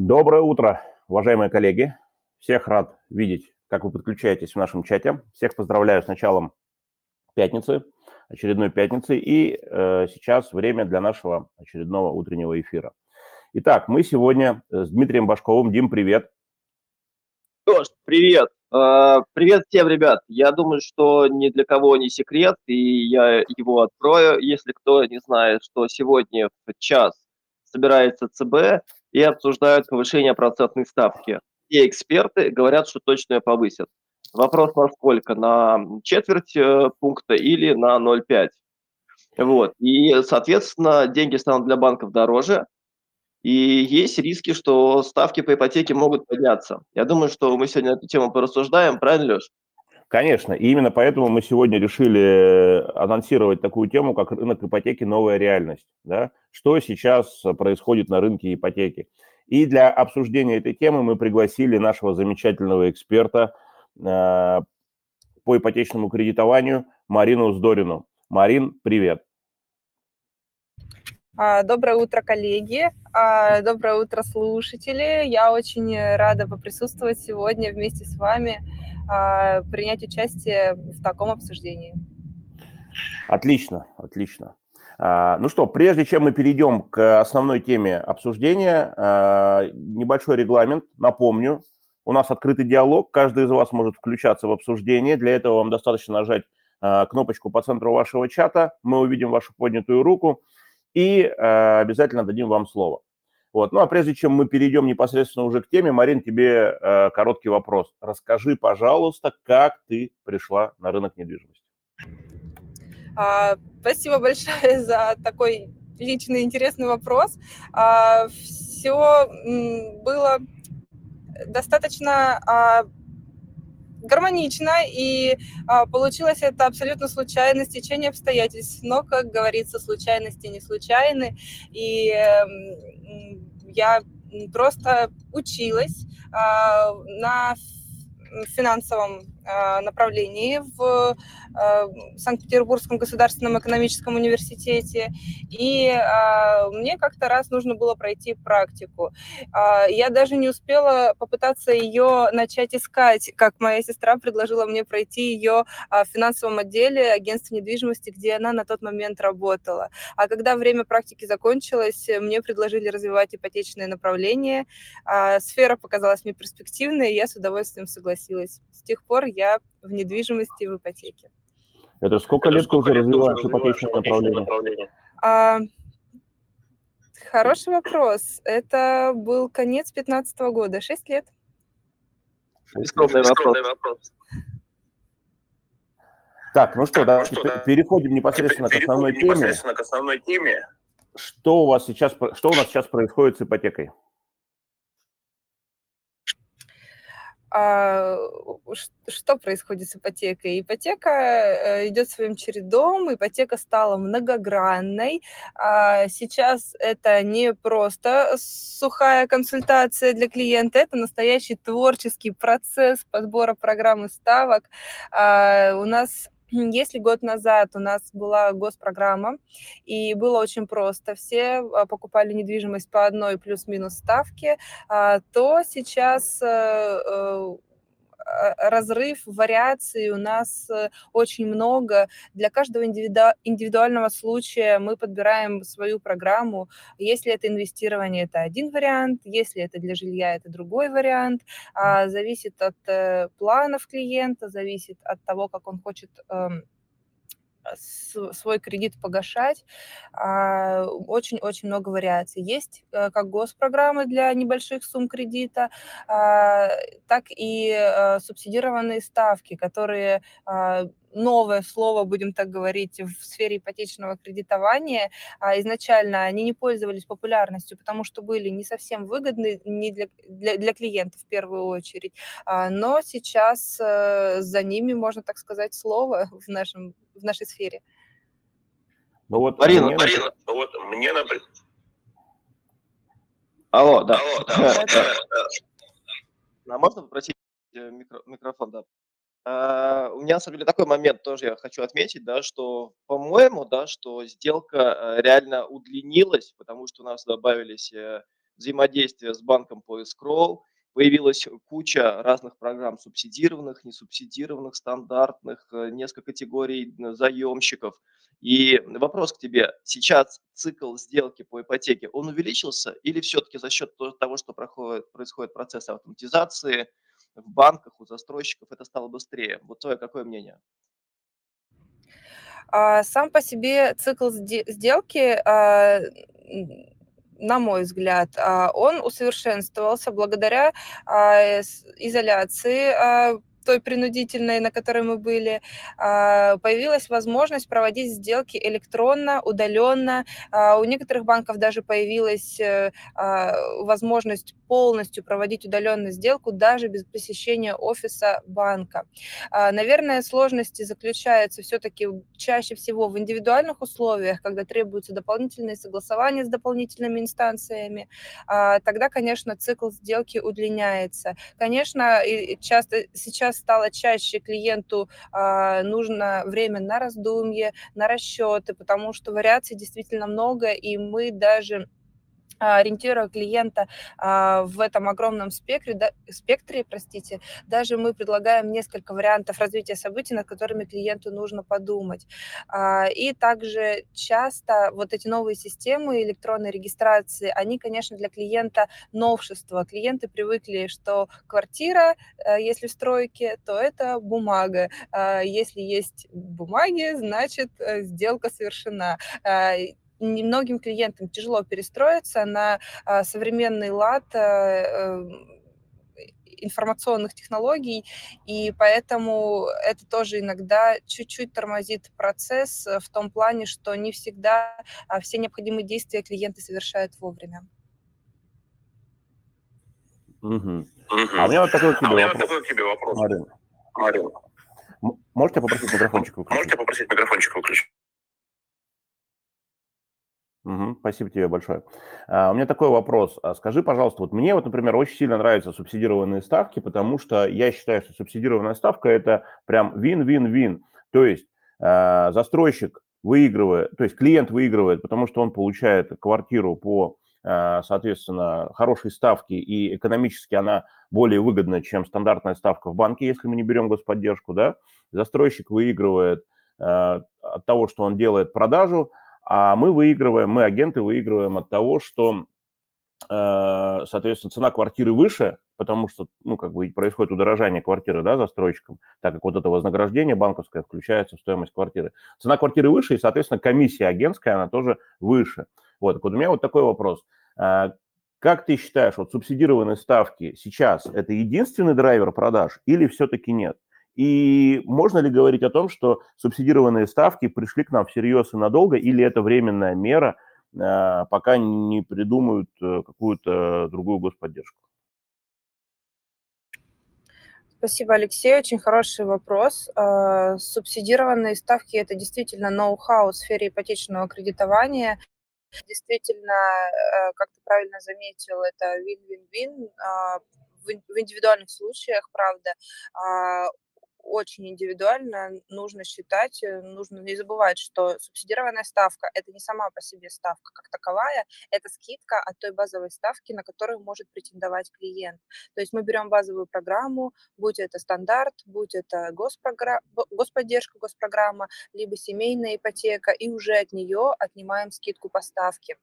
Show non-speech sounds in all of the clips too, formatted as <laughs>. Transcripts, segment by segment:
Доброе утро, уважаемые коллеги. Всех рад видеть, как вы подключаетесь в нашем чате. Всех поздравляю с началом пятницы, очередной пятницы. И э, сейчас время для нашего очередного утреннего эфира. Итак, мы сегодня с Дмитрием Башковым. Дим, привет. Леш, привет. Uh, привет всем, ребят. Я думаю, что ни для кого не секрет, и я его открою, если кто не знает, что сегодня в час собирается ЦБ и обсуждают повышение процентной ставки. И эксперты говорят, что точно повысят. Вопрос на сколько? На четверть э, пункта или на 0,5? Вот. И, соответственно, деньги станут для банков дороже, и есть риски, что ставки по ипотеке могут подняться. Я думаю, что мы сегодня эту тему порассуждаем, правильно, Леш? Конечно, и именно поэтому мы сегодня решили э, анонсировать такую тему, как рынок ипотеки «Новая реальность». Да? Что сейчас происходит на рынке ипотеки. И для обсуждения этой темы мы пригласили нашего замечательного эксперта э, по ипотечному кредитованию Марину Здорину. Марин, привет. А, доброе утро, коллеги. А, доброе утро, слушатели. Я очень рада поприсутствовать сегодня вместе с вами а, принять участие в таком обсуждении. Отлично, отлично. Ну что, прежде чем мы перейдем к основной теме обсуждения, небольшой регламент, напомню, у нас открытый диалог, каждый из вас может включаться в обсуждение, для этого вам достаточно нажать кнопочку по центру вашего чата, мы увидим вашу поднятую руку и обязательно дадим вам слово. Вот. Ну а прежде чем мы перейдем непосредственно уже к теме, Марин, тебе э, короткий вопрос. Расскажи, пожалуйста, как ты пришла на рынок недвижимости? А, спасибо большое <laughs> за такой личный интересный вопрос. А, все было достаточно а, гармонично, и а, получилось это абсолютно случайно, стечение обстоятельств. Но, как говорится, случайности не случайны, и э, я просто училась а, на финансовом направлении в а, Санкт-Петербургском государственном экономическом университете, и а, мне как-то раз нужно было пройти практику. Я даже не успела попытаться ее начать искать, как моя сестра предложила мне пройти ее в финансовом отделе агентства недвижимости, где она на тот момент работала. А когда время практики закончилось, мне предложили развивать ипотечное направление. Сфера показалась мне перспективной, и я с удовольствием согласилась. С тех пор в недвижимости в ипотеке. Это сколько Это лет сколько ты уже развиваешь ипотечное направление? направление? А, хороший вопрос. Это был конец 2015 года, 6 лет. Скромный вопрос. Так, ну что, да, ну что, да. переходим непосредственно, переходим к, основной непосредственно к основной теме. Что у вас сейчас, что у нас сейчас происходит с ипотекой? А, что происходит с ипотекой? Ипотека э, идет своим чередом, ипотека стала многогранной. А, сейчас это не просто сухая консультация для клиента, это настоящий творческий процесс подбора программы ставок. А, у нас если год назад у нас была госпрограмма, и было очень просто, все а, покупали недвижимость по одной плюс-минус ставке, а, то сейчас э, э, разрыв, вариаций у нас э, очень много. Для каждого индивиду... индивидуального случая мы подбираем свою программу. Если это инвестирование, это один вариант, если это для жилья, это другой вариант. А, зависит от э, планов клиента, зависит от того, как он хочет эм, свой кредит погашать. А, очень-очень много вариаций. Есть э, как госпрограммы для небольших сумм кредита, а, так и э, субсидированные ставки, которые а, новое слово, будем так говорить, в сфере ипотечного кредитования. Изначально они не пользовались популярностью, потому что были не совсем выгодны не для, для, для клиентов в первую очередь. Но сейчас э, за ними, можно так сказать, слово <laughs> в нашем в нашей сфере. Ну вот Марина, мне, Марина, ну вот мне, например... Алло, да. Алло, <laughs> да. А можно попросить э, микро, микрофон, да? Uh, у меня, на самом деле, такой момент тоже я хочу отметить, да, что, по-моему, да, что сделка uh, реально удлинилась, потому что у нас добавились uh, взаимодействия с банком по escrow, появилась куча разных программ субсидированных, несубсидированных, стандартных, э, несколько категорий заемщиков. И вопрос к тебе, сейчас цикл сделки по ипотеке, он увеличился или все-таки за счет того, что проходит, происходит процесс автоматизации в банках, у застройщиков, это стало быстрее? Вот твое какое мнение? А, сам по себе цикл сделки а, на мой взгляд, а, он усовершенствовался благодаря изоляции той принудительной, на которой мы были, а, появилась возможность проводить сделки электронно, удаленно. А, у некоторых банков даже появилась э, а, возможность полностью проводить удаленную сделку даже без посещения офиса банка. Наверное, сложности заключаются все-таки чаще всего в индивидуальных условиях, когда требуются дополнительные согласования с дополнительными инстанциями. Тогда, конечно, цикл сделки удлиняется. Конечно, часто сейчас стало чаще клиенту э, нужно время на раздумье, на расчеты, потому что вариаций действительно много, и мы даже ориентируя клиента а, в этом огромном спектре, да, спектре, простите, даже мы предлагаем несколько вариантов развития событий, над которыми клиенту нужно подумать. А, и также часто вот эти новые системы электронной регистрации, они, конечно, для клиента новшество. Клиенты привыкли, что квартира, э, если в стройке, то это бумага. Если есть бумаги, значит, э, сделка совершена немногим клиентам тяжело перестроиться на а, современный лад э, эм, информационных технологий, и поэтому это тоже иногда чуть-чуть тормозит процесс э, в том плане, что не всегда а, все необходимые действия клиенты совершают вовремя. Угу. А у меня вот такой к тебе, а вопрос. Такой к тебе вопрос. Марин. Марин. Можете попросить микрофончик выключить? Можете попросить микрофончик выключить? Угу, спасибо тебе большое. А, у меня такой вопрос. А скажи, пожалуйста, вот мне вот, например, очень сильно нравятся субсидированные ставки, потому что я считаю, что субсидированная ставка – это прям вин-вин-вин. То есть а, застройщик выигрывает, то есть клиент выигрывает, потому что он получает квартиру по, соответственно, хорошей ставке, и экономически она более выгодна, чем стандартная ставка в банке, если мы не берем господдержку, да. Застройщик выигрывает от того, что он делает продажу, а мы выигрываем, мы, агенты, выигрываем от того, что, э, соответственно, цена квартиры выше, потому что, ну, как бы происходит удорожание квартиры, да, застройщикам, так как вот это вознаграждение банковское включается в стоимость квартиры. Цена квартиры выше, и, соответственно, комиссия агентская, она тоже выше. Вот, вот у меня вот такой вопрос. Э, как ты считаешь, вот субсидированные ставки сейчас это единственный драйвер продаж или все-таки нет? И можно ли говорить о том, что субсидированные ставки пришли к нам всерьез и надолго, или это временная мера, а, пока не придумают э, какую-то другую господдержку? Спасибо, Алексей. Очень хороший вопрос. А, субсидированные ставки – это действительно ноу-хау в сфере ипотечного кредитования. Действительно, э, как ты правильно заметил, это вин-вин-вин а, в индивидуальных случаях, правда, очень индивидуально, нужно считать, э, нужно не забывать, что субсидированная ставка – это не сама по себе ставка как таковая, это скидка от той базовой ставки, на которую может претендовать клиент. То есть мы берем базовую программу, будь это стандарт, будь это госпрограмма, господдержка, госпрограмма, либо семейная ипотека, и уже от нее отнимаем скидку по ставке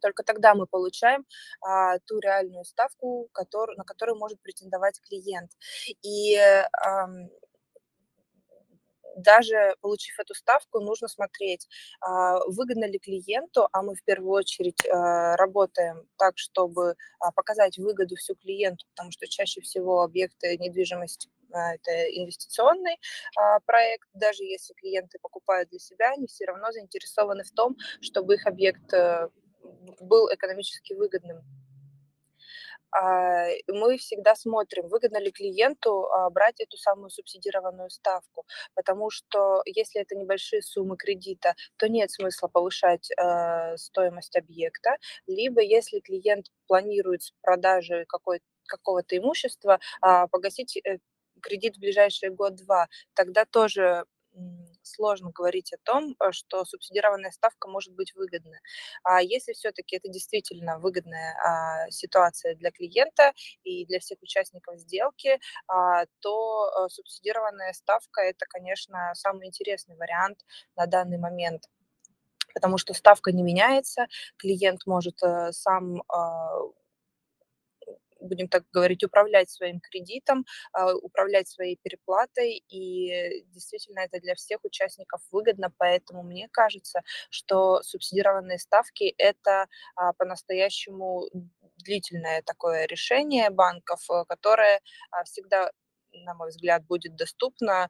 только тогда мы получаем а, ту реальную ставку, который, на которую может претендовать клиент. И а, даже получив эту ставку, нужно смотреть, а, выгодно ли клиенту, а мы в первую очередь а, работаем так, чтобы а, показать выгоду всю клиенту, потому что чаще всего объекты недвижимости это инвестиционный проект, даже если клиенты покупают для себя, они все равно заинтересованы в том, чтобы их объект э, был экономически выгодным. А, мы всегда смотрим, выгодно ли клиенту а, брать эту самую субсидированную ставку, потому что если это небольшие суммы кредита, то нет смысла повышать э, стоимость объекта, либо если клиент планирует с продажи какого-то имущества а, погасить э, кредит в ближайший год-два, тогда тоже сложно говорить о том, э, что субсидированная ставка может быть выгодна. А если все-таки это действительно выгодная а, ситуация для клиента и для всех участников сделки, а, то э, субсидированная ставка это, конечно, самый интересный вариант на данный момент потому что ставка не меняется, клиент может э, сам а, будем так говорить, управлять своим кредитом, а, управлять своей переплатой, и действительно это для всех участников выгодно, поэтому мне кажется, что субсидированные ставки – это а, по-настоящему длительное такое решение банков, э, которое а, всегда на мой взгляд, будет доступна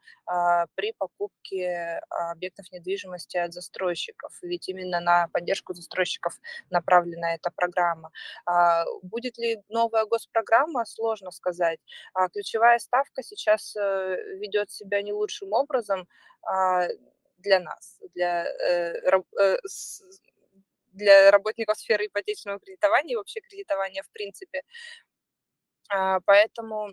при покупке а, объектов недвижимости от застройщиков. Ведь именно на поддержку застройщиков направлена эта программа. А, будет ли новая госпрограмма, сложно сказать. А, ключевая ставка сейчас а, ведет себя не лучшим образом для нас, для э, э, для работников сферы ипотечного кредитования и вообще кредитования в принципе. Поэтому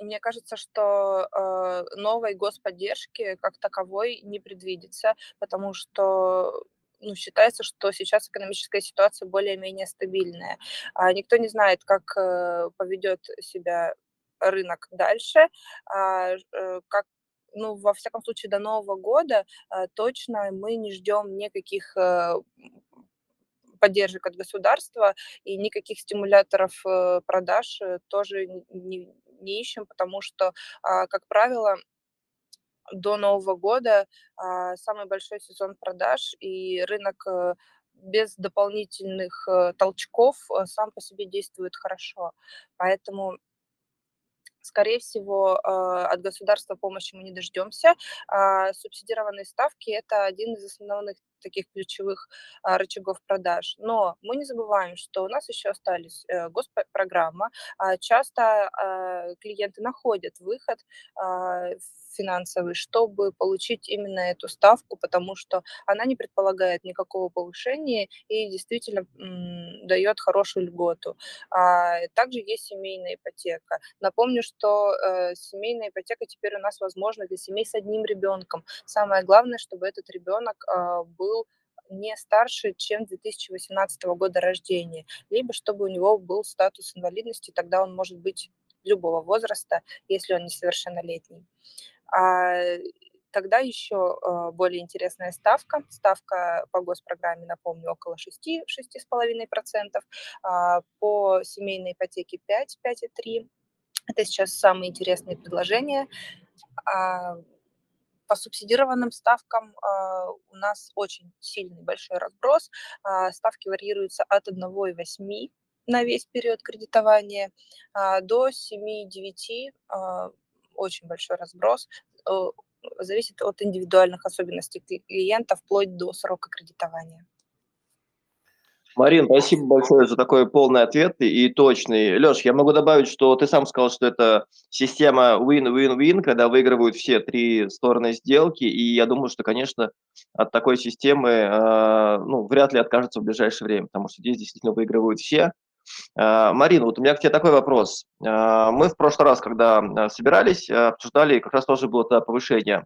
мне кажется, что э, новой господдержки как таковой не предвидится, потому что ну, считается, что сейчас экономическая ситуация более-менее стабильная. А никто не знает, как э, поведет себя рынок дальше, а, э, как ну, во всяком случае, до Нового года э, точно мы не ждем никаких э, поддержек от государства и никаких стимуляторов э, продаж э, тоже не, не ищем, потому что, а, как правило, до Нового года а, самый большой сезон продаж, и рынок э, без дополнительных толчков сам по себе действует хорошо. Поэтому скорее всего, от государства помощи мы не дождемся. А субсидированные ставки – это один из основных таких ключевых а, рычагов продаж. Но мы не забываем, что у нас еще остались э, госпрограмма. А, часто а, клиенты находят выход финансовый, чтобы получить именно эту ставку, потому что она не предполагает никакого повышения и действительно дает хорошую льготу. Также есть семейная ипотека. Напомню, что э, семейная ипотека теперь у нас возможна для семей с одним ребенком. Самое главное, чтобы этот ребенок был был не старше, чем 2018 года рождения, либо чтобы у него был статус инвалидности, тогда он может быть любого возраста, если он несовершеннолетний. А тогда еще э, более интересная ставка. Ставка по госпрограмме, напомню, около 6-6,5%, а по семейной ипотеке 5, 5,3%. Это сейчас самые интересные предложения. По субсидированным ставкам а, у нас очень сильный большой разброс. А, ставки варьируются от 1,8 на весь период кредитования а, до 7-9, очень большой разброс зависит от индивидуальных особенностей клиента вплоть до срока кредитования. Марин, спасибо большое за такой полный ответ и точный. Леш, я могу добавить, что ты сам сказал, что это система win-win-win, когда выигрывают все три стороны сделки, и я думаю, что, конечно, от такой системы э, ну, вряд ли откажутся в ближайшее время, потому что здесь действительно выигрывают все. Э, Марина, вот у меня к тебе такой вопрос. Э, мы в прошлый раз, когда собирались, обсуждали, как раз тоже было это повышение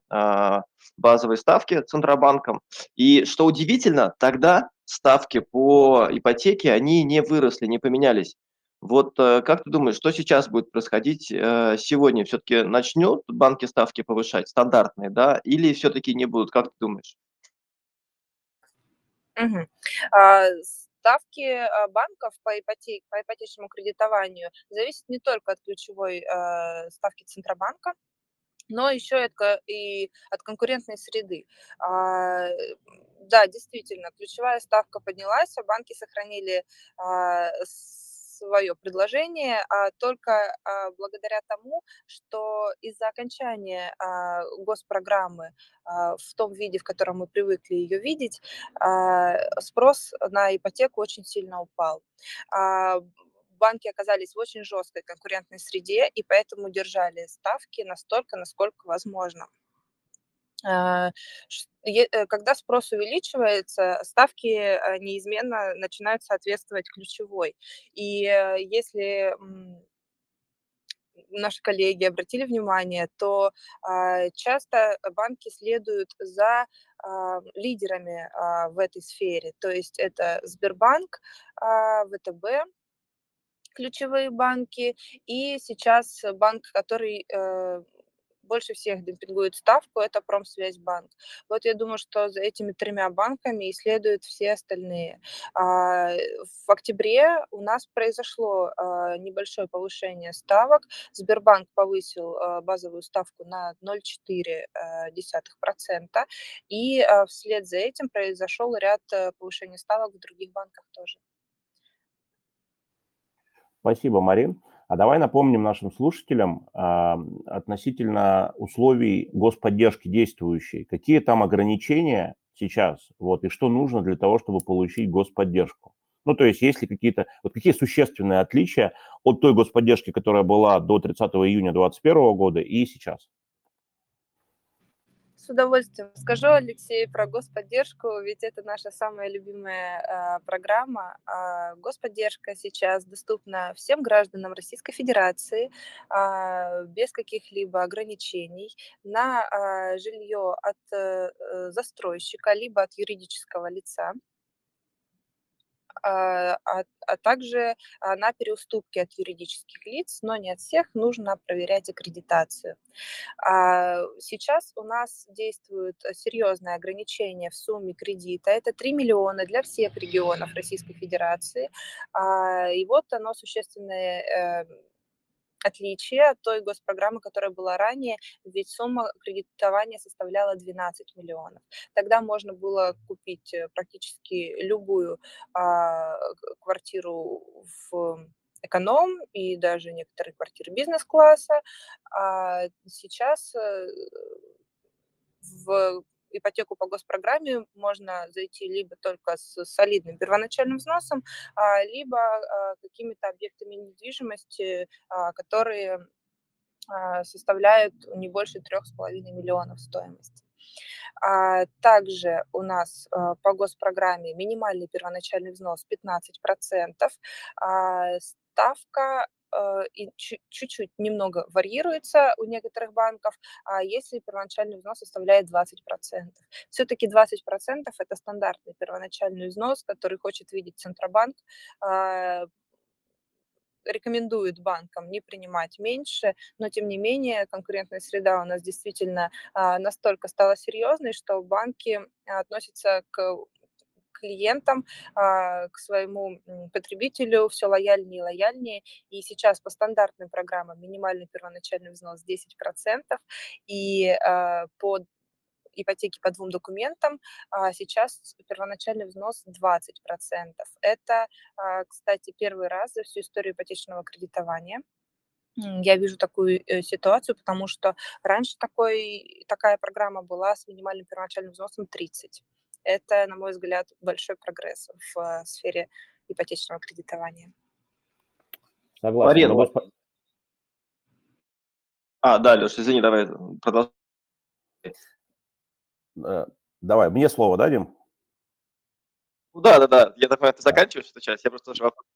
базовой ставки Центробанком, и что удивительно, тогда ставки по ипотеке, они не выросли, не поменялись. Вот э, как ты думаешь, что сейчас будет происходить э, сегодня? Все-таки начнут банки ставки повышать, стандартные, да, или все-таки не будут? Как ты думаешь? Угу. А, ставки а, банков по, ипотеке, по ипотечному кредитованию зависят не только от ключевой э, ставки Центробанка, но еще и от конкурентной среды. А, да, действительно, ключевая ставка поднялась, а банки сохранили а, свое предложение, а только а, благодаря тому, что из-за окончания а, госпрограммы а, в том виде, в котором мы привыкли ее видеть, спрос на ипотеку очень сильно упал. Банки оказались в очень жесткой конкурентной среде и поэтому держали ставки настолько, насколько возможно. А, э, когда спрос увеличивается, ставки э, неизменно начинают соответствовать ключевой. И э, если наши коллеги обратили внимание, то а, часто банки следуют за а, лидерами а, в этой сфере. То есть это Сбербанк, а, ВТБ, ключевые банки, и сейчас банк, который э, больше всех демпингует ставку, это Промсвязьбанк. Вот я думаю, что за этими тремя банками исследуют все остальные. А, в октябре у нас произошло а, небольшое повышение ставок. Сбербанк повысил а, базовую ставку на 0,4%, и вслед за этим произошел ряд э, повышений ставок в других банках тоже. Спасибо, Марин. А давай напомним нашим слушателям а, относительно условий господдержки действующей. Какие там ограничения сейчас, вот, и что нужно для того, чтобы получить господдержку? Ну, то есть, есть ли какие-то, вот какие существенные отличия от той господдержки, которая была до 30 июня 2021 года и сейчас? С удовольствием скажу, Алексей, про господдержку, ведь это наша самая любимая э, программа. Э, господдержка сейчас доступна всем гражданам Российской Федерации э, без каких-либо ограничений на э, жилье от э, застройщика либо от юридического лица. А, а, а также а, на переуступки от юридических лиц, но не от всех, нужно проверять аккредитацию. Сейчас у нас действуют серьезные ограничения в сумме кредита. Это 3 миллиона для всех регионов Российской Федерации. И вот оно существенное эм, отличие от той госпрограммы, которая была ранее, ведь сумма кредитования составляла 12 миллионов. Тогда можно было купить э, практически любую а, квартиру в эконом и даже некоторые квартиры бизнес-класса. А сейчас э, в ипотеку по госпрограмме можно зайти либо только с солидным первоначальным взносом, а, либо а, какими-то объектами недвижимости, а, которые составляют не больше 3,5 миллионов стоимости. Также у нас по госпрограмме минимальный первоначальный взнос 15%, ставка и чуть-чуть немного варьируется у некоторых банков, а если первоначальный взнос составляет 20%. Все-таки 20% это стандартный первоначальный взнос, который хочет видеть Центробанк а, рекомендует банкам не принимать меньше, но тем не менее конкурентная среда у нас действительно а, настолько стала серьезной, что банки относятся к клиентам, а, к своему потребителю все лояльнее и лояльнее. И сейчас по стандартным программам минимальный первоначальный взнос 10%, и а, по ипотеки по двум документам, а сейчас первоначальный взнос 20%. Это, кстати, первый раз за всю историю ипотечного кредитования. Я вижу такую э, ситуацию, потому что раньше такой, такая программа была с минимальным первоначальным взносом 30. Это, на мой взгляд, большой прогресс в э, сфере ипотечного кредитования. Согласен. Марина, госп... А, да, Леш, извини, давай продолжай. Э, давай, мне слово дадим? Ну да, да, да. Я так ты заканчиваешь эту часть, я просто тоже вопрос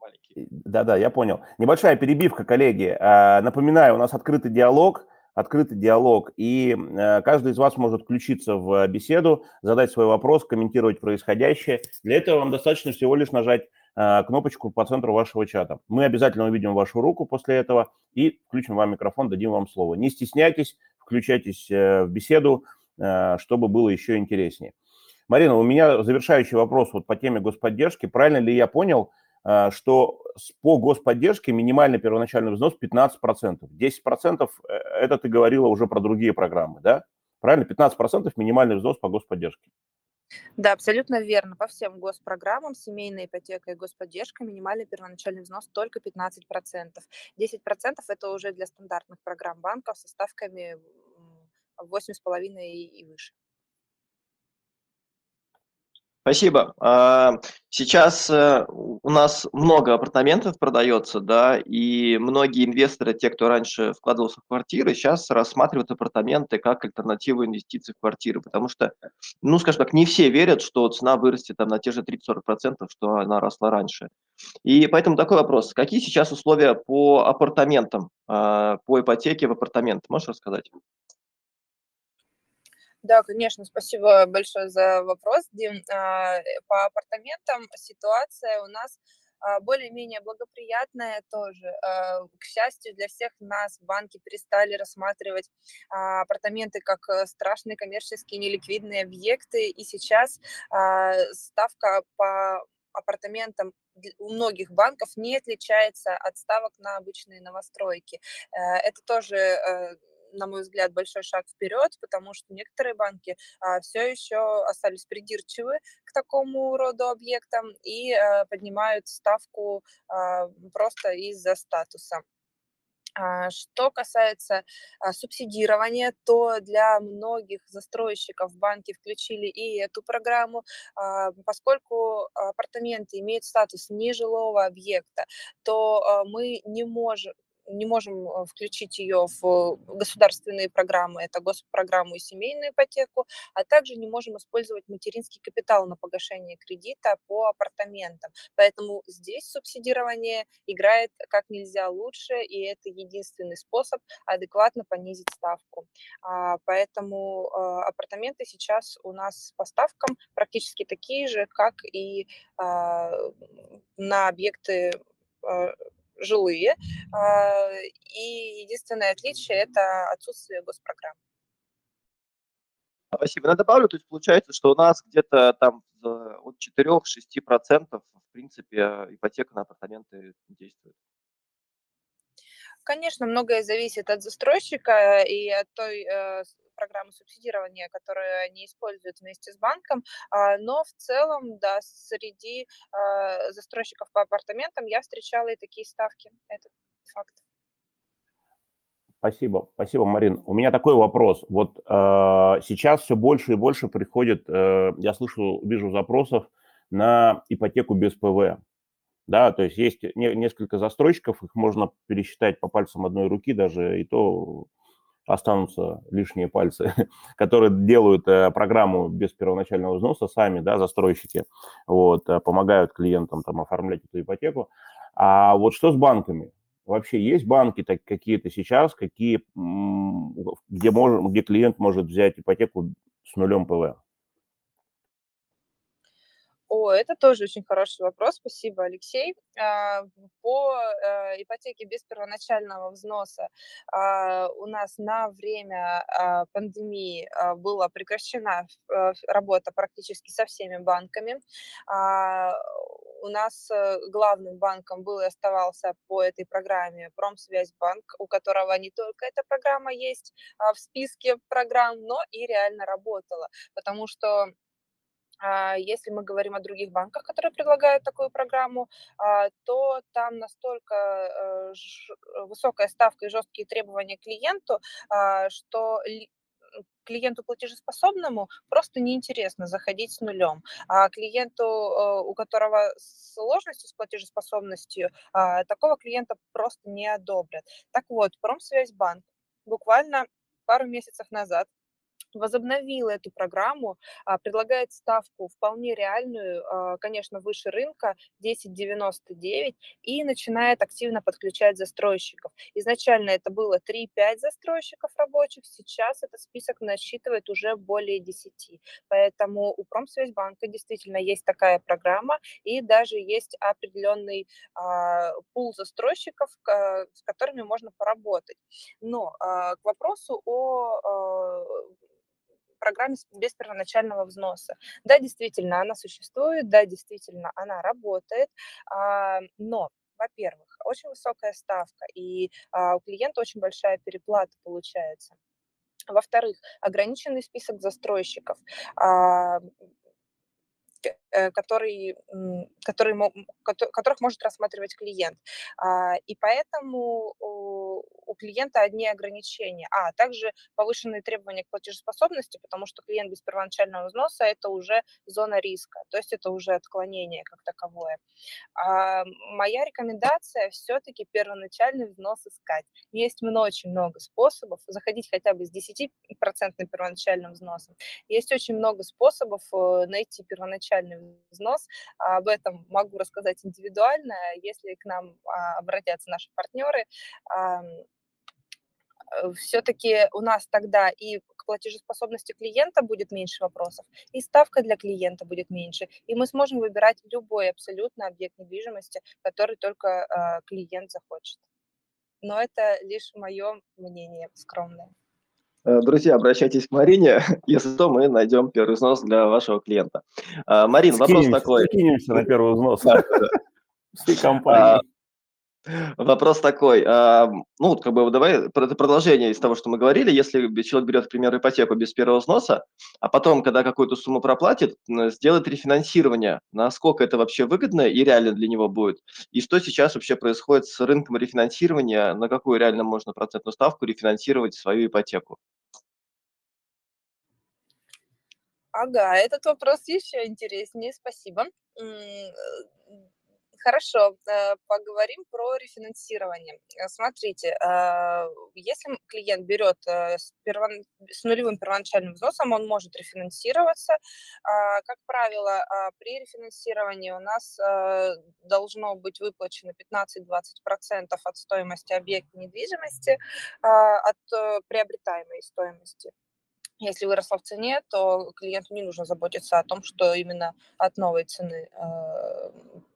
маленький. Да, да, я понял. Небольшая перебивка, коллеги. Э, напоминаю, у нас открытый диалог открытый диалог, и э, каждый из вас может включиться в беседу, задать свой вопрос, комментировать происходящее. Для этого вам достаточно всего лишь нажать э, кнопочку по центру вашего чата. Мы обязательно увидим вашу руку после этого и включим вам микрофон, дадим вам слово. Не стесняйтесь, включайтесь э, в беседу, чтобы было еще интереснее. Марина, у меня завершающий вопрос вот по теме господдержки. Правильно ли я понял, что по господдержке минимальный первоначальный взнос 15%. 10% э, это ты говорила уже про другие программы, да? Правильно? 15% минимальный взнос по господдержке. Да, абсолютно верно. По всем госпрограммам, семейная ипотека и господдержка, минимальный первоначальный взнос только 15%. 10% это уже для стандартных программ банков со ставками 8,5 и выше. Спасибо. А, сейчас э, у нас много апартаментов продается, да, и многие инвесторы, те, кто раньше вкладывался в квартиры, сейчас рассматривают апартаменты как альтернативу инвестиций в квартиры, потому что, ну, скажем так, не все верят, что цена вырастет там на те же 30-40%, что она росла раньше. И поэтому такой вопрос. Какие сейчас условия по апартаментам, а, по ипотеке в апартамент? Можешь рассказать? Да, конечно, спасибо большое за вопрос, Дим. А, э, по апартаментам ситуация у нас а, более-менее благоприятная тоже. А, к счастью для всех нас, банки перестали рассматривать апартаменты как э, страшные коммерческие неликвидные объекты, и сейчас ставка по апартаментам у многих банков не отличается от ставок на обычные новостройки. Э, это тоже на мой взгляд, большой шаг вперед, потому что некоторые банки а, все еще остались придирчивы к такому роду объектам и а, поднимают ставку а, просто из-за статуса. А, что касается субсидирования, то для многих застройщиков банки включили и эту программу, поскольку апартаменты имеют статус нежилого объекта, то мы не можем, не можем э, включить ее в государственные программы, это госпрограмму и семейную ипотеку, а также не можем использовать материнский капитал на погашение кредита по апартаментам. Поэтому здесь субсидирование играет как нельзя лучше, и это единственный способ адекватно понизить ставку. А, поэтому э, апартаменты сейчас у нас по ставкам практически такие же, как и а, на объекты жилые. А, и единственное отличие – это отсутствие госпрограмм. Спасибо. Я добавлю, то есть получается, что у нас где-то там от 4-6% в принципе ипотека на апартаменты действует. Конечно, многое зависит от застройщика и от той э, программы субсидирования, которые они используют вместе с банком, а, но в целом, да, среди а, застройщиков по апартаментам я встречала и такие ставки. Это факт. Спасибо, спасибо, Марин. У меня такой вопрос. Вот э, сейчас все больше и больше приходит, э, я слышу, вижу запросов на ипотеку без ПВ. Да, то есть есть не, несколько застройщиков, их можно пересчитать по пальцам одной руки даже, и то останутся лишние пальцы, <laughs> которые делают э, программу без первоначального взноса сами, да, застройщики, вот, э, помогают клиентам там оформлять эту ипотеку. А вот что с банками? Вообще есть банки так, какие-то сейчас, какие, где, мож, где клиент может взять ипотеку с нулем ПВ? О, это тоже очень хороший вопрос. Спасибо, Алексей. А, по э, ипотеке без первоначального взноса а, у нас на время а, пандемии была прекращена э, работа практически со всеми банками. У нас э, главным банком был и оставался по этой программе Промсвязьбанк, у которого не только эта программа есть в списке программ, но и реально работала, потому что если мы говорим о других банках, которые предлагают такую программу, а, то там настолько э, высокая ставка и жесткие требования клиенту, а, что клиенту платежеспособному просто неинтересно заходить с нулем. А клиенту, э, у которого сложности с платежеспособностью, такого клиента просто не одобрят. Так вот, Промсвязьбанк буквально пару месяцев назад возобновила эту программу, а, предлагает ставку вполне реальную, а, конечно, выше рынка 10,99 и начинает активно подключать застройщиков. Изначально это было 3-5 застройщиков рабочих, сейчас этот список насчитывает уже более 10. Поэтому у Промсвязьбанка действительно есть такая программа и даже есть определенный а, пул застройщиков, с которыми можно поработать. Но к вопросу о программе без первоначального взноса. Да, действительно, она существует, да, действительно, она работает, а, но во-первых, очень высокая ставка, и а, у клиента очень большая переплата получается. Во-вторых, ограниченный список застройщиков. А, э, который, который, которых может рассматривать клиент. А, и поэтому у клиента одни ограничения. А также повышенные требования к платежеспособности, потому что клиент без первоначального взноса – это уже зона риска, то есть это уже отклонение как таковое. А моя рекомендация все-таки первоначальный взнос искать. Есть очень много способов заходить хотя бы с 10% первоначальным взносом. Есть очень много способов э, найти первоначальный взнос. Об этом могу рассказать индивидуально, если к нам а, обратятся наши партнеры Э, все-таки у нас тогда и к платежеспособности клиента будет меньше вопросов, и ставка для клиента будет меньше, и мы сможем выбирать любой абсолютно объект недвижимости, который только э, клиент захочет. Но это лишь мое мнение скромное. Э, друзья, обращайтесь к Марине, <laughs> если то мы найдем первый взнос для вашего клиента. А, Марин, скинемся, вопрос такой. Скинемся на первый взнос. Всей компании. Вопрос такой, а, ну, как бы давай, продолжение из того, что мы говорили, если человек берет, к примеру, ипотеку без первого взноса, а потом, когда какую-то сумму проплатит, сделает рефинансирование, насколько это вообще выгодно и реально для него будет, и что сейчас вообще происходит с рынком рефинансирования, на какую реально можно процентную ставку рефинансировать свою ипотеку? Ага, этот вопрос еще интереснее, спасибо. Хорошо, э, поговорим про рефинансирование. Э, смотрите, э, если клиент берет с, первон... с нулевым первоначальным взносом, он может рефинансироваться. А, как правило, а, при рефинансировании у нас должно быть выплачено 15-20% от стоимости объекта недвижимости, а, от приобретаемой стоимости. Если выросла в цене, то клиенту не нужно заботиться о том, что именно от новой цены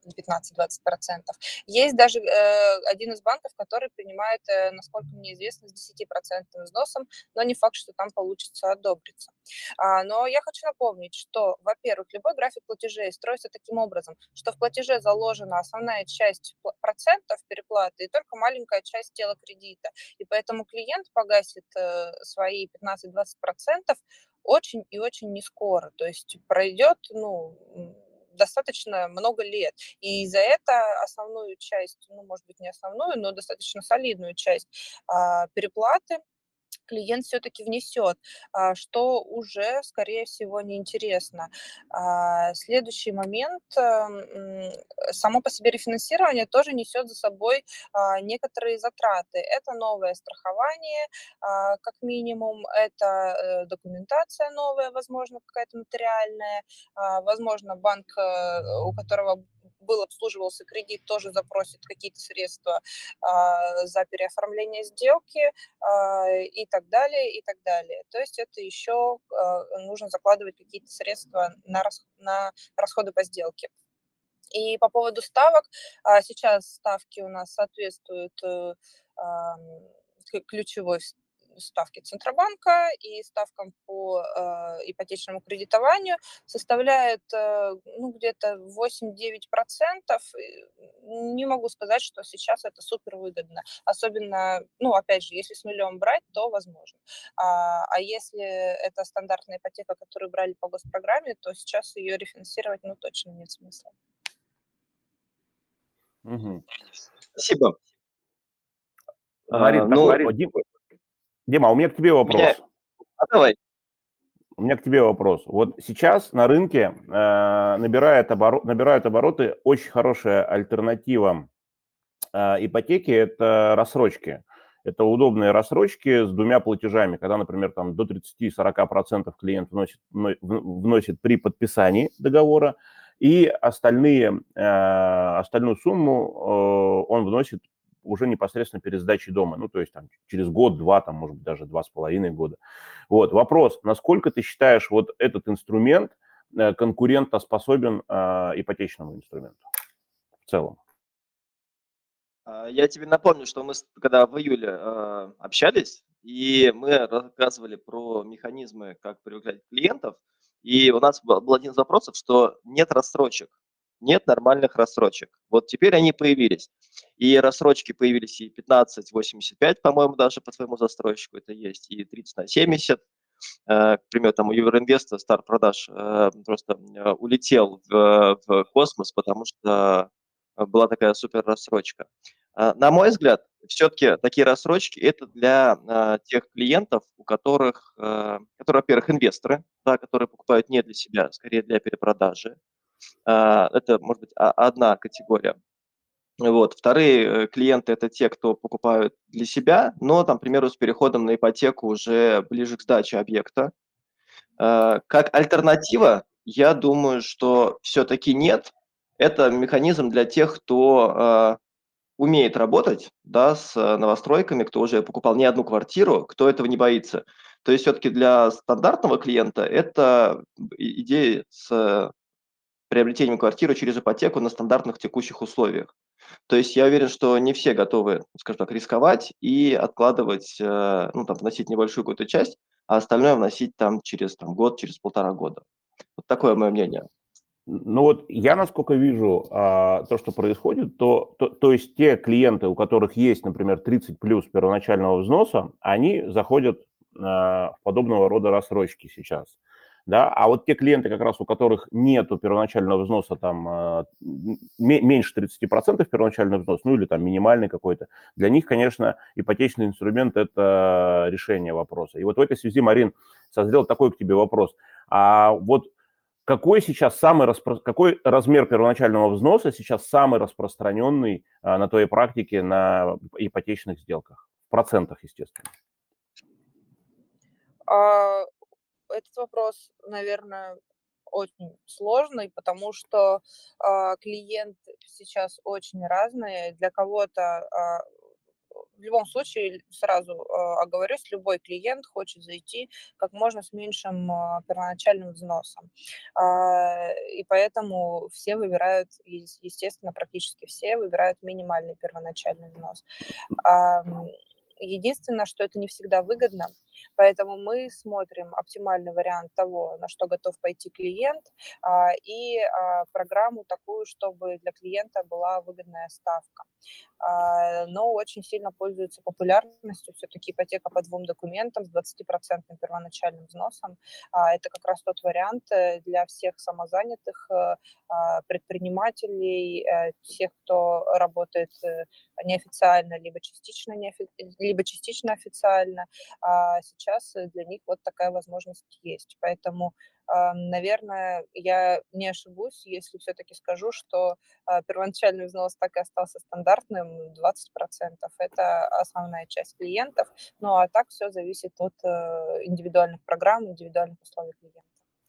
15-20%. Есть даже э, один из банков, который принимает, э, насколько мне известно, с 10% взносом, но не факт, что там получится одобриться. А, но я хочу напомнить, что, во-первых, любой график платежей строится таким образом, что в платеже заложена основная часть процентов переплаты и только маленькая часть тела кредита. И поэтому клиент погасит э, свои 15-20% очень и очень не скоро. То есть пройдет, ну, достаточно много лет. И за это основную часть, ну, может быть, не основную, но достаточно солидную часть а, переплаты клиент все-таки внесет, а, что уже, скорее всего, неинтересно. А, следующий момент. Эм, само по себе рефинансирование тоже несет за собой а, некоторые затраты. Это новое страхование, как минимум, это э, документация новая, возможно, какая-то материальная, возможно, банк, э, у которого был, обслуживался кредит, тоже запросит какие-то средства а, за переоформление сделки а, и так далее, и так далее. То есть это еще а, нужно закладывать какие-то средства на, рас, на расходы по сделке. И по поводу ставок, сейчас ставки у нас соответствуют э, ключевой ставки Центробанка и ставкам по э, ипотечному кредитованию составляет э, ну, где-то 8-9%. Не могу сказать, что сейчас это супер выгодно. Особенно, ну, опять же, если с нулем брать, то возможно. А, а если это стандартная ипотека, которую брали по госпрограмме, то сейчас ее рефинансировать, ну, точно нет смысла. Угу. Спасибо. Марин, а, ну, Марин, Дима, а у меня к тебе вопрос. Меня... А давай. У меня к тебе вопрос. Вот сейчас на рынке э, набирает оборот, набирают обороты очень хорошая альтернатива э, ипотеки – это рассрочки. Это удобные рассрочки с двумя платежами, когда, например, там до 30-40% клиент вносит, вносит при подписании договора, и остальные, э, остальную сумму э, он вносит уже непосредственно перед сдачей дома, ну, то есть там через год, два, там, может быть, даже два с половиной года. Вот, вопрос, насколько ты считаешь вот этот инструмент э, конкурентоспособен э, ипотечному инструменту в целом? А, я тебе напомню, что мы, когда в июле э, общались, и мы рассказывали про механизмы, как привлекать клиентов, и у нас был один из вопросов, что нет рассрочек нет нормальных рассрочек. Вот теперь они появились. И рассрочки появились и 15-85, по-моему, даже по твоему застройщику это есть, и 30 на 70. К примеру, там у Евроинвеста старт продаж просто улетел в, в космос, потому что была такая супер рассрочка. На мой взгляд, все-таки такие рассрочки это для тех клиентов, у которых, которые, во-первых, инвесторы, да, которые покупают не для себя, скорее для перепродажи. Это, может быть, одна категория. Вот. Вторые э, клиенты – это те, кто покупают для себя, но, там, к примеру, с переходом на ипотеку уже ближе к сдаче объекта. Э, как альтернатива, я думаю, что все-таки нет. Это механизм для тех, кто э, умеет работать да, с новостройками, кто уже покупал не одну квартиру, кто этого не боится. То есть все-таки для стандартного клиента это идея с приобретением квартиры через ипотеку на стандартных текущих условиях. То есть я уверен, что не все готовы, скажем так, рисковать и откладывать, э, ну, там, вносить небольшую какую-то часть, а остальное вносить там через там, год, через полтора года. Вот такое мое мнение. Ну вот я, насколько вижу а, то, что происходит, то, то, то есть те клиенты, у которых есть, например, 30 плюс первоначального взноса, они заходят а, в подобного рода рассрочки сейчас да, а вот те клиенты, как раз у которых нету первоначального взноса, там, э, меньше 30% первоначальный взнос, ну, или там минимальный какой-то, для них, конечно, ипотечный инструмент – это решение вопроса. И вот в этой связи, Марин, созрел такой к тебе вопрос. А вот какой сейчас самый распро... какой размер первоначального взноса сейчас самый распространенный а, на твоей практике на ипотечных сделках? В процентах, естественно. Этот вопрос, наверное, очень сложный, потому что э, клиент сейчас очень разные. Для кого-то э, в любом случае, сразу э, оговорюсь, любой клиент хочет зайти как можно с меньшим э, первоначальным взносом. Э, и поэтому все выбирают, естественно, практически все выбирают минимальный первоначальный взнос. Единственное, что это не всегда выгодно, Поэтому мы смотрим оптимальный вариант того, на что готов пойти клиент, а, и а, программу такую, чтобы для клиента была выгодная ставка. А, но очень сильно пользуется популярностью все-таки ипотека по двум документам с 20% первоначальным взносом. Это как раз тот вариант э, для всех самозанятых э, предпринимателей, э, тех, кто работает неофициально, либо частично, неофи... либо частично официально сейчас э, для них вот такая возможность есть. Поэтому, наверное, я не ошибусь, если все-таки скажу, что а, первоначальный взнос так и остался стандартным 20%. Это основная часть клиентов. Ну а так все зависит от э, индивидуальных программ, индивидуальных условий клиента.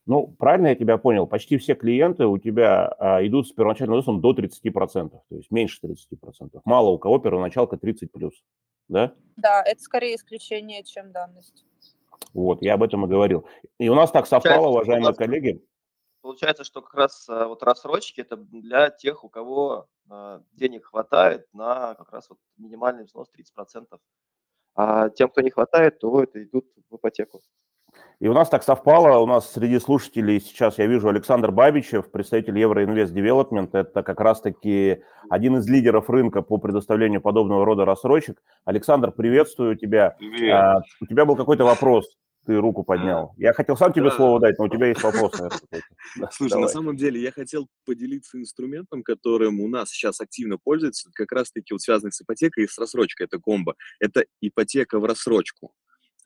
Ну, правильно я тебя понял, почти все клиенты у тебя а, идут с первоначальным взносом до 30%, то есть меньше 30%. Мало у кого первоначалка 30+, да? Да, это скорее исключение, чем данность. Вот, я об этом и говорил. И у нас так совпало, уважаемые нас, коллеги. Получается, что как раз а, вот рассрочки это для тех, у кого э, денег хватает на как раз вот минимальный взнос 30%. А тем, кто не хватает, то это идут в ипотеку. И у нас так совпало, у нас среди слушателей сейчас я вижу Александр Бабичев, представитель Евроинвест Девелопмент. Это как раз-таки один из лидеров рынка по предоставлению подобного рода рассрочек. Александр, приветствую тебя. Привет. А, у тебя был какой-то вопрос, ты руку поднял. Я хотел сам тебе да. слово дать, но у тебя есть вопрос. <laughs> Слушай, на самом деле я хотел поделиться инструментом, которым у нас сейчас активно пользуются, как раз-таки вот связанный с ипотекой и с рассрочкой, это комбо. Это ипотека в рассрочку.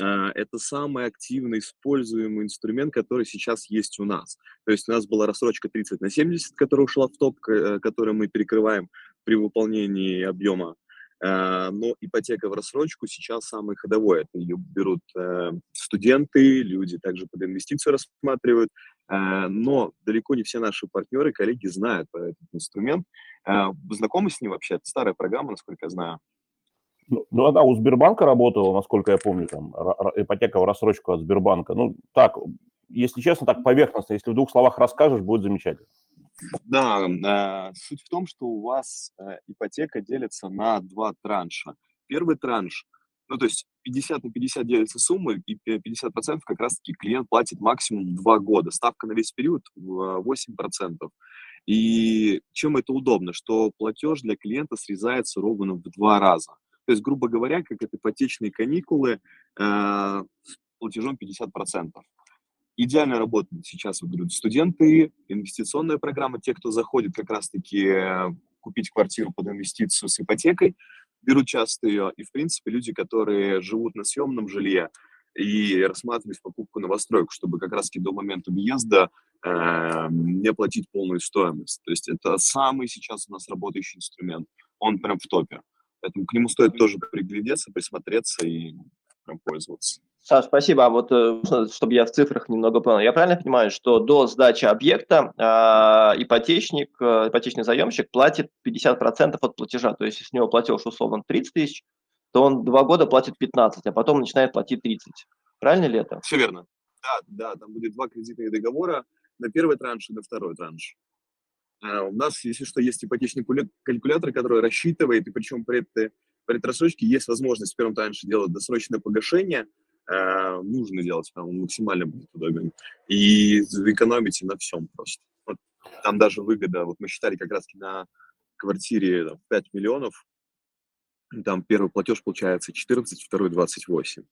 А, это самый активно используемый инструмент, который сейчас есть у нас. То есть у нас была рассрочка 30 на 70, которая ушла в топ, э, которую мы перекрываем при выполнении объема. А, но ипотека в рассрочку сейчас самый ходовой. Это ее берут э, студенты, люди также под инвестицию рассматривают. А, но далеко не все наши партнеры, коллеги знают про этот инструмент. Вы знакомы с ним вообще? Это старая программа, насколько я знаю. Ну, ну, она у Сбербанка работала, насколько я помню, там, ипотека в рассрочку от Сбербанка. Ну, так, если честно, так поверхностно, если в двух словах расскажешь, будет замечательно. Да, э, суть в том, что у вас э, ипотека делится на два транша. Первый транш, ну, то есть 50 на 50 делится суммы, и 50% как раз-таки клиент платит максимум 2 года. Ставка на весь период 8%. И чем это удобно? Что платеж для клиента срезается ровно в два раза. То есть, грубо говоря, как это ипотечные каникулы, э, платежом 50%. Идеально работают сейчас, вот говорю, студенты, инвестиционная программа, те, кто заходит как раз-таки э, купить квартиру под инвестицию с ипотекой, берут часто ее, и, в принципе, люди, которые живут на съемном жилье и рассматривают покупку новостройку, чтобы как раз-таки до момента въезда э, не платить полную стоимость. То есть это самый сейчас у нас работающий инструмент. Он прям в топе. Поэтому к нему стоит тоже приглядеться, присмотреться и прям пользоваться. Саш, спасибо. А вот, э, чтобы я в цифрах немного понял, я правильно понимаю, что до сдачи объекта э, ипотечник, э, ипотечный заемщик платит 50% от платежа. То есть, если с него платеж условно 30 тысяч, то он два года платит 15, а потом начинает платить 30. Правильно ли это? Все верно. Да, да, там будет два кредитных договора на первый транш и на второй транш. А у нас, если что, есть ипотечный калькулятор, который рассчитывает, и причем при этой, при этой рассрочке есть возможность в первом транше делать досрочное погашение – э, нужно делать, он максимально будет удобен. И экономите на всем просто. Вот, там даже выгода, вот мы считали как раз на квартире там, 5 миллионов, там первый платеж получается 14, второй 28.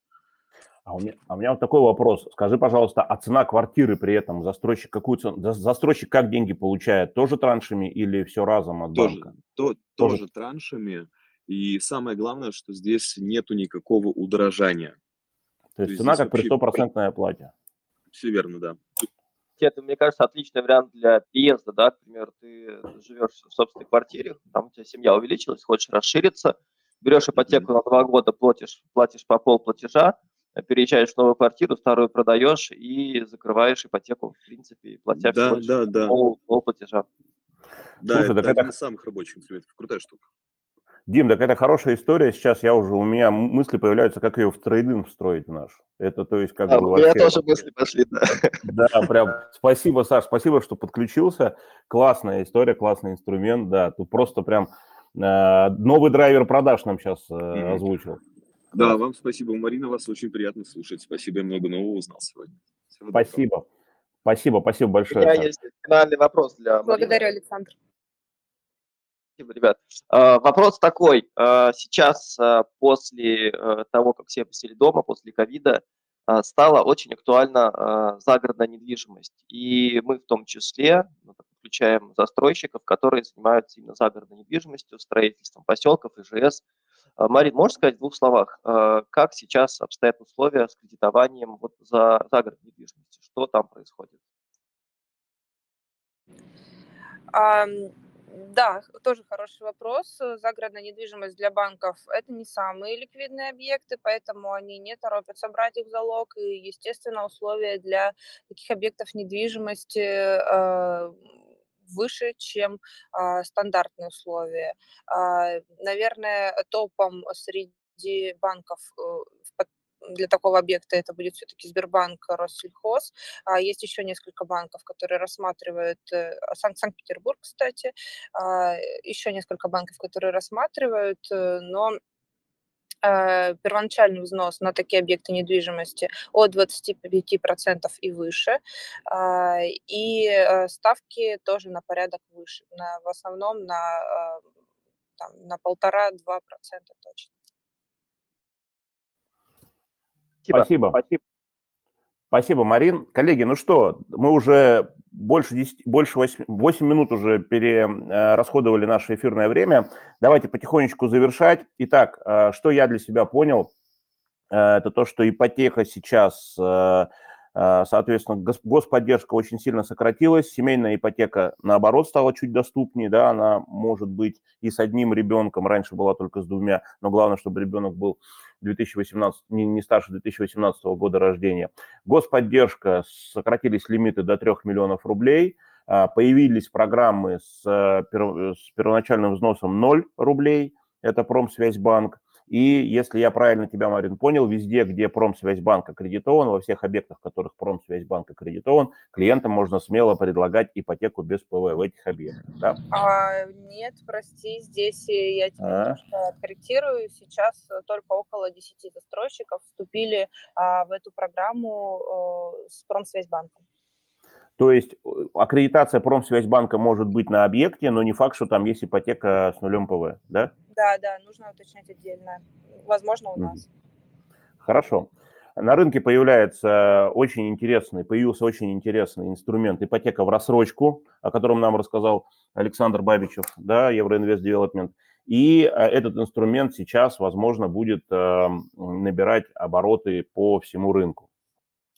А у, меня, а у меня вот такой вопрос. Скажи, пожалуйста, а цена квартиры при этом застройщик какую цену? Застройщик как деньги получает? Тоже траншами или все разом от тоже, банка? То, тоже. тоже траншами. И самое главное, что здесь нету никакого удорожания. То есть цена как при стопроцентной оплате. Все верно, да. Это, мне кажется, отличный вариант для переезда, да, например, ты живешь в собственной квартире, там у тебя семья увеличилась, хочешь расшириться, берешь ипотеку на два года, платишь, платишь по пол платежа, переезжаешь в новую квартиру, старую продаешь и закрываешь ипотеку, в принципе, платя да, да, да. Пол, пол платежа. Да, Слушай, это, это один из самых рабочих инструментов. Крутая штука. Дим, так это хорошая история. Сейчас я уже, у меня мысли появляются, как ее в трейдинг встроить наш. Это то есть как а, бы вообще... У меня тоже мысли пошли, да. Да, <laughs> прям спасибо, Саш, спасибо, что подключился. Классная история, классный инструмент, да. Тут просто прям э, новый драйвер продаж нам сейчас э, mm-hmm. озвучил. Да, вам спасибо, Марина, вас очень приятно слушать. Спасибо, я много нового узнал сегодня. Всего спасибо. Доброго. Спасибо, спасибо большое. У меня есть финальный вопрос для Благодарю, Марины. Александр. Спасибо, ребят. А, вопрос такой. А, сейчас, а, после того, как все посели дома, после ковида, стала очень актуальна загородная недвижимость. И мы в том числе ну, включаем застройщиков, которые занимаются именно загородной недвижимостью, строительством поселков, ИЖС. Марин, можешь сказать в двух словах, как сейчас обстоят условия с кредитованием вот за загородной недвижимостью? Что там происходит? Да, тоже хороший вопрос. Загородная недвижимость для банков– это не самые ликвидные объекты, поэтому они не торопятся брать их в залог. И, естественно, условия для таких объектов недвижимости э, выше, чем э, стандартные условия. Э, наверное, топом среди банков э, для такого объекта это будет все-таки Сбербанк, Россельхоз. А есть еще несколько банков, которые рассматривают, э, Санкт- Санкт-Петербург, кстати, а, еще несколько банков, которые рассматривают, э, но первоначальный взнос на такие объекты недвижимости от 25% и выше, а, и ставки тоже на порядок выше, на, в основном на, там, на полтора-два процента точно. Спасибо. Спасибо. Спасибо, Марин. Коллеги, ну что, мы уже больше, 10, больше 8, 8 минут уже перерасходовали наше эфирное время. Давайте потихонечку завершать. Итак, э, что я для себя понял, э, это то, что ипотека сейчас э, Э, соответственно, господдержка очень сильно сократилась, семейная ипотека, наоборот, стала чуть доступнее, да, она может быть и с одним ребенком, раньше была только с двумя, но главное, чтобы ребенок был 2018, не, не старше 2018 года рождения. Господдержка, сократились лимиты до 3 миллионов рублей, э, появились программы с, э, с первоначальным взносом 0 рублей, это Промсвязьбанк, и если я правильно тебя, Марин, понял, везде, где Промсвязьбанк аккредитован, во всех объектах, в которых Промсвязьбанк аккредитован, клиентам можно смело предлагать ипотеку без ПВ в этих объектах, да? А, нет, прости, здесь я тебя а? откорректирую. Сейчас только около 10 застройщиков вступили а, в эту программу а, с Промсвязьбанком. То есть э, аккредитация Промсвязьбанка может быть на объекте, но не факт, что там есть ипотека с нулем ПВ, да? Да, да, нужно уточнять отдельно. Возможно, у нас. Хорошо. на рынке появляется очень интересный, появился очень интересный инструмент ипотека в рассрочку, о котором нам рассказал Александр Бабичев, да, Евроинвест Девелопмент. И э, этот инструмент сейчас, возможно, будет э, набирать обороты по всему рынку.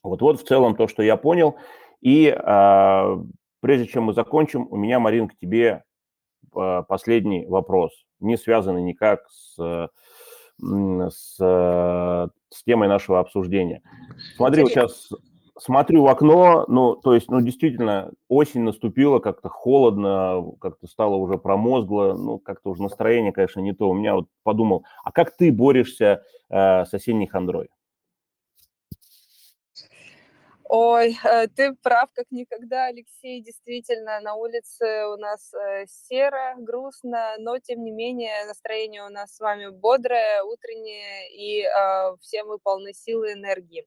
Вот, вот в целом то, что я понял. И э, прежде чем мы закончим, у меня, Марин, к тебе последний вопрос, не связанный никак с, с, с темой нашего обсуждения. Смотри, вот сейчас смотрю в окно, ну, то есть, ну, действительно, осень наступила, как-то холодно, как-то стало уже промозгло, ну, как-то уже настроение, конечно, не то. У меня вот подумал, а как ты борешься э, с осенней хандрой? Ой, э, ты прав, как никогда, Алексей. Действительно, на улице у нас э, серо, грустно, но тем не менее настроение у нас с вами бодрое, утреннее, и э, все мы полны силы и энергии.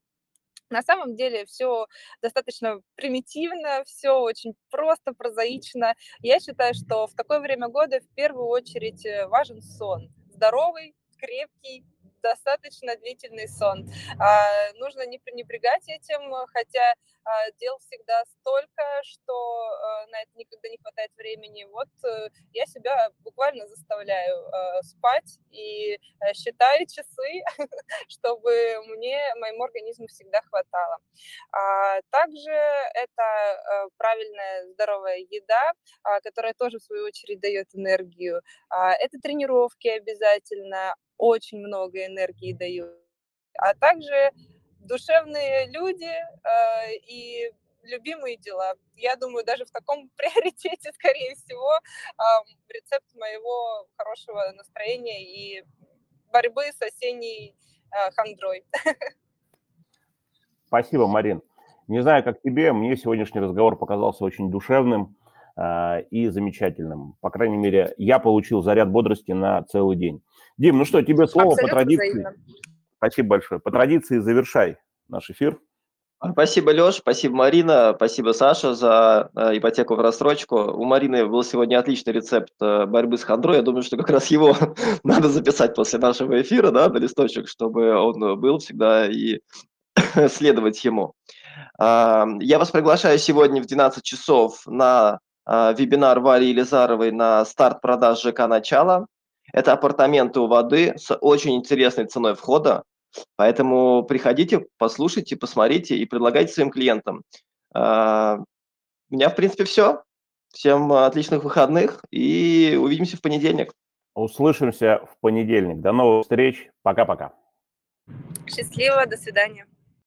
На самом деле все достаточно примитивно, все очень просто, прозаично. Я считаю, что в такое время года в первую очередь э, важен сон. Здоровый, крепкий, достаточно длительный сон. А, нужно не пренебрегать этим, хотя а, дел всегда столько, что а, на это никогда не хватает времени. Вот а, я себя буквально заставляю а, спать и а, считаю часы, <laughs> чтобы мне, моему организму всегда хватало. А, также это а, правильная здоровая еда, а, которая тоже в свою очередь дает энергию. А, это тренировки обязательно, очень много энергии дают. А также душевные люди э, и любимые дела. Я думаю, даже в таком <laughs> приоритете, скорее всего, э, рецепт моего хорошего настроения и борьбы с осенней э, хандрой. <laughs> Спасибо, Марин. Не знаю, как тебе, мне сегодняшний разговор показался очень душевным э, и замечательным. По крайней мере, я получил заряд бодрости на целый день. Дим, ну что, тебе слово Абсолютно по традиции. Взаимно. Спасибо большое. По традиции завершай наш эфир. Спасибо, Леш, спасибо, Марина, спасибо, Саша, за э, ипотеку в рассрочку. У Марины был сегодня отличный рецепт э, борьбы с хандрой. Я думаю, что как раз его <laughs> надо записать после нашего эфира, да, на листочек, чтобы он был всегда и <laughs> следовать ему. Э, я вас приглашаю сегодня в 12 часов на э, вебинар Вари Елизаровой на старт продаж ЖК «Начало». Это апартаменты у воды с очень интересной ценой входа, поэтому приходите, послушайте, посмотрите и предлагайте своим клиентам. А, у меня, в принципе, все. Всем отличных выходных и увидимся в понедельник. Услышимся в понедельник. До новых встреч. Пока-пока. Счастливо, до свидания.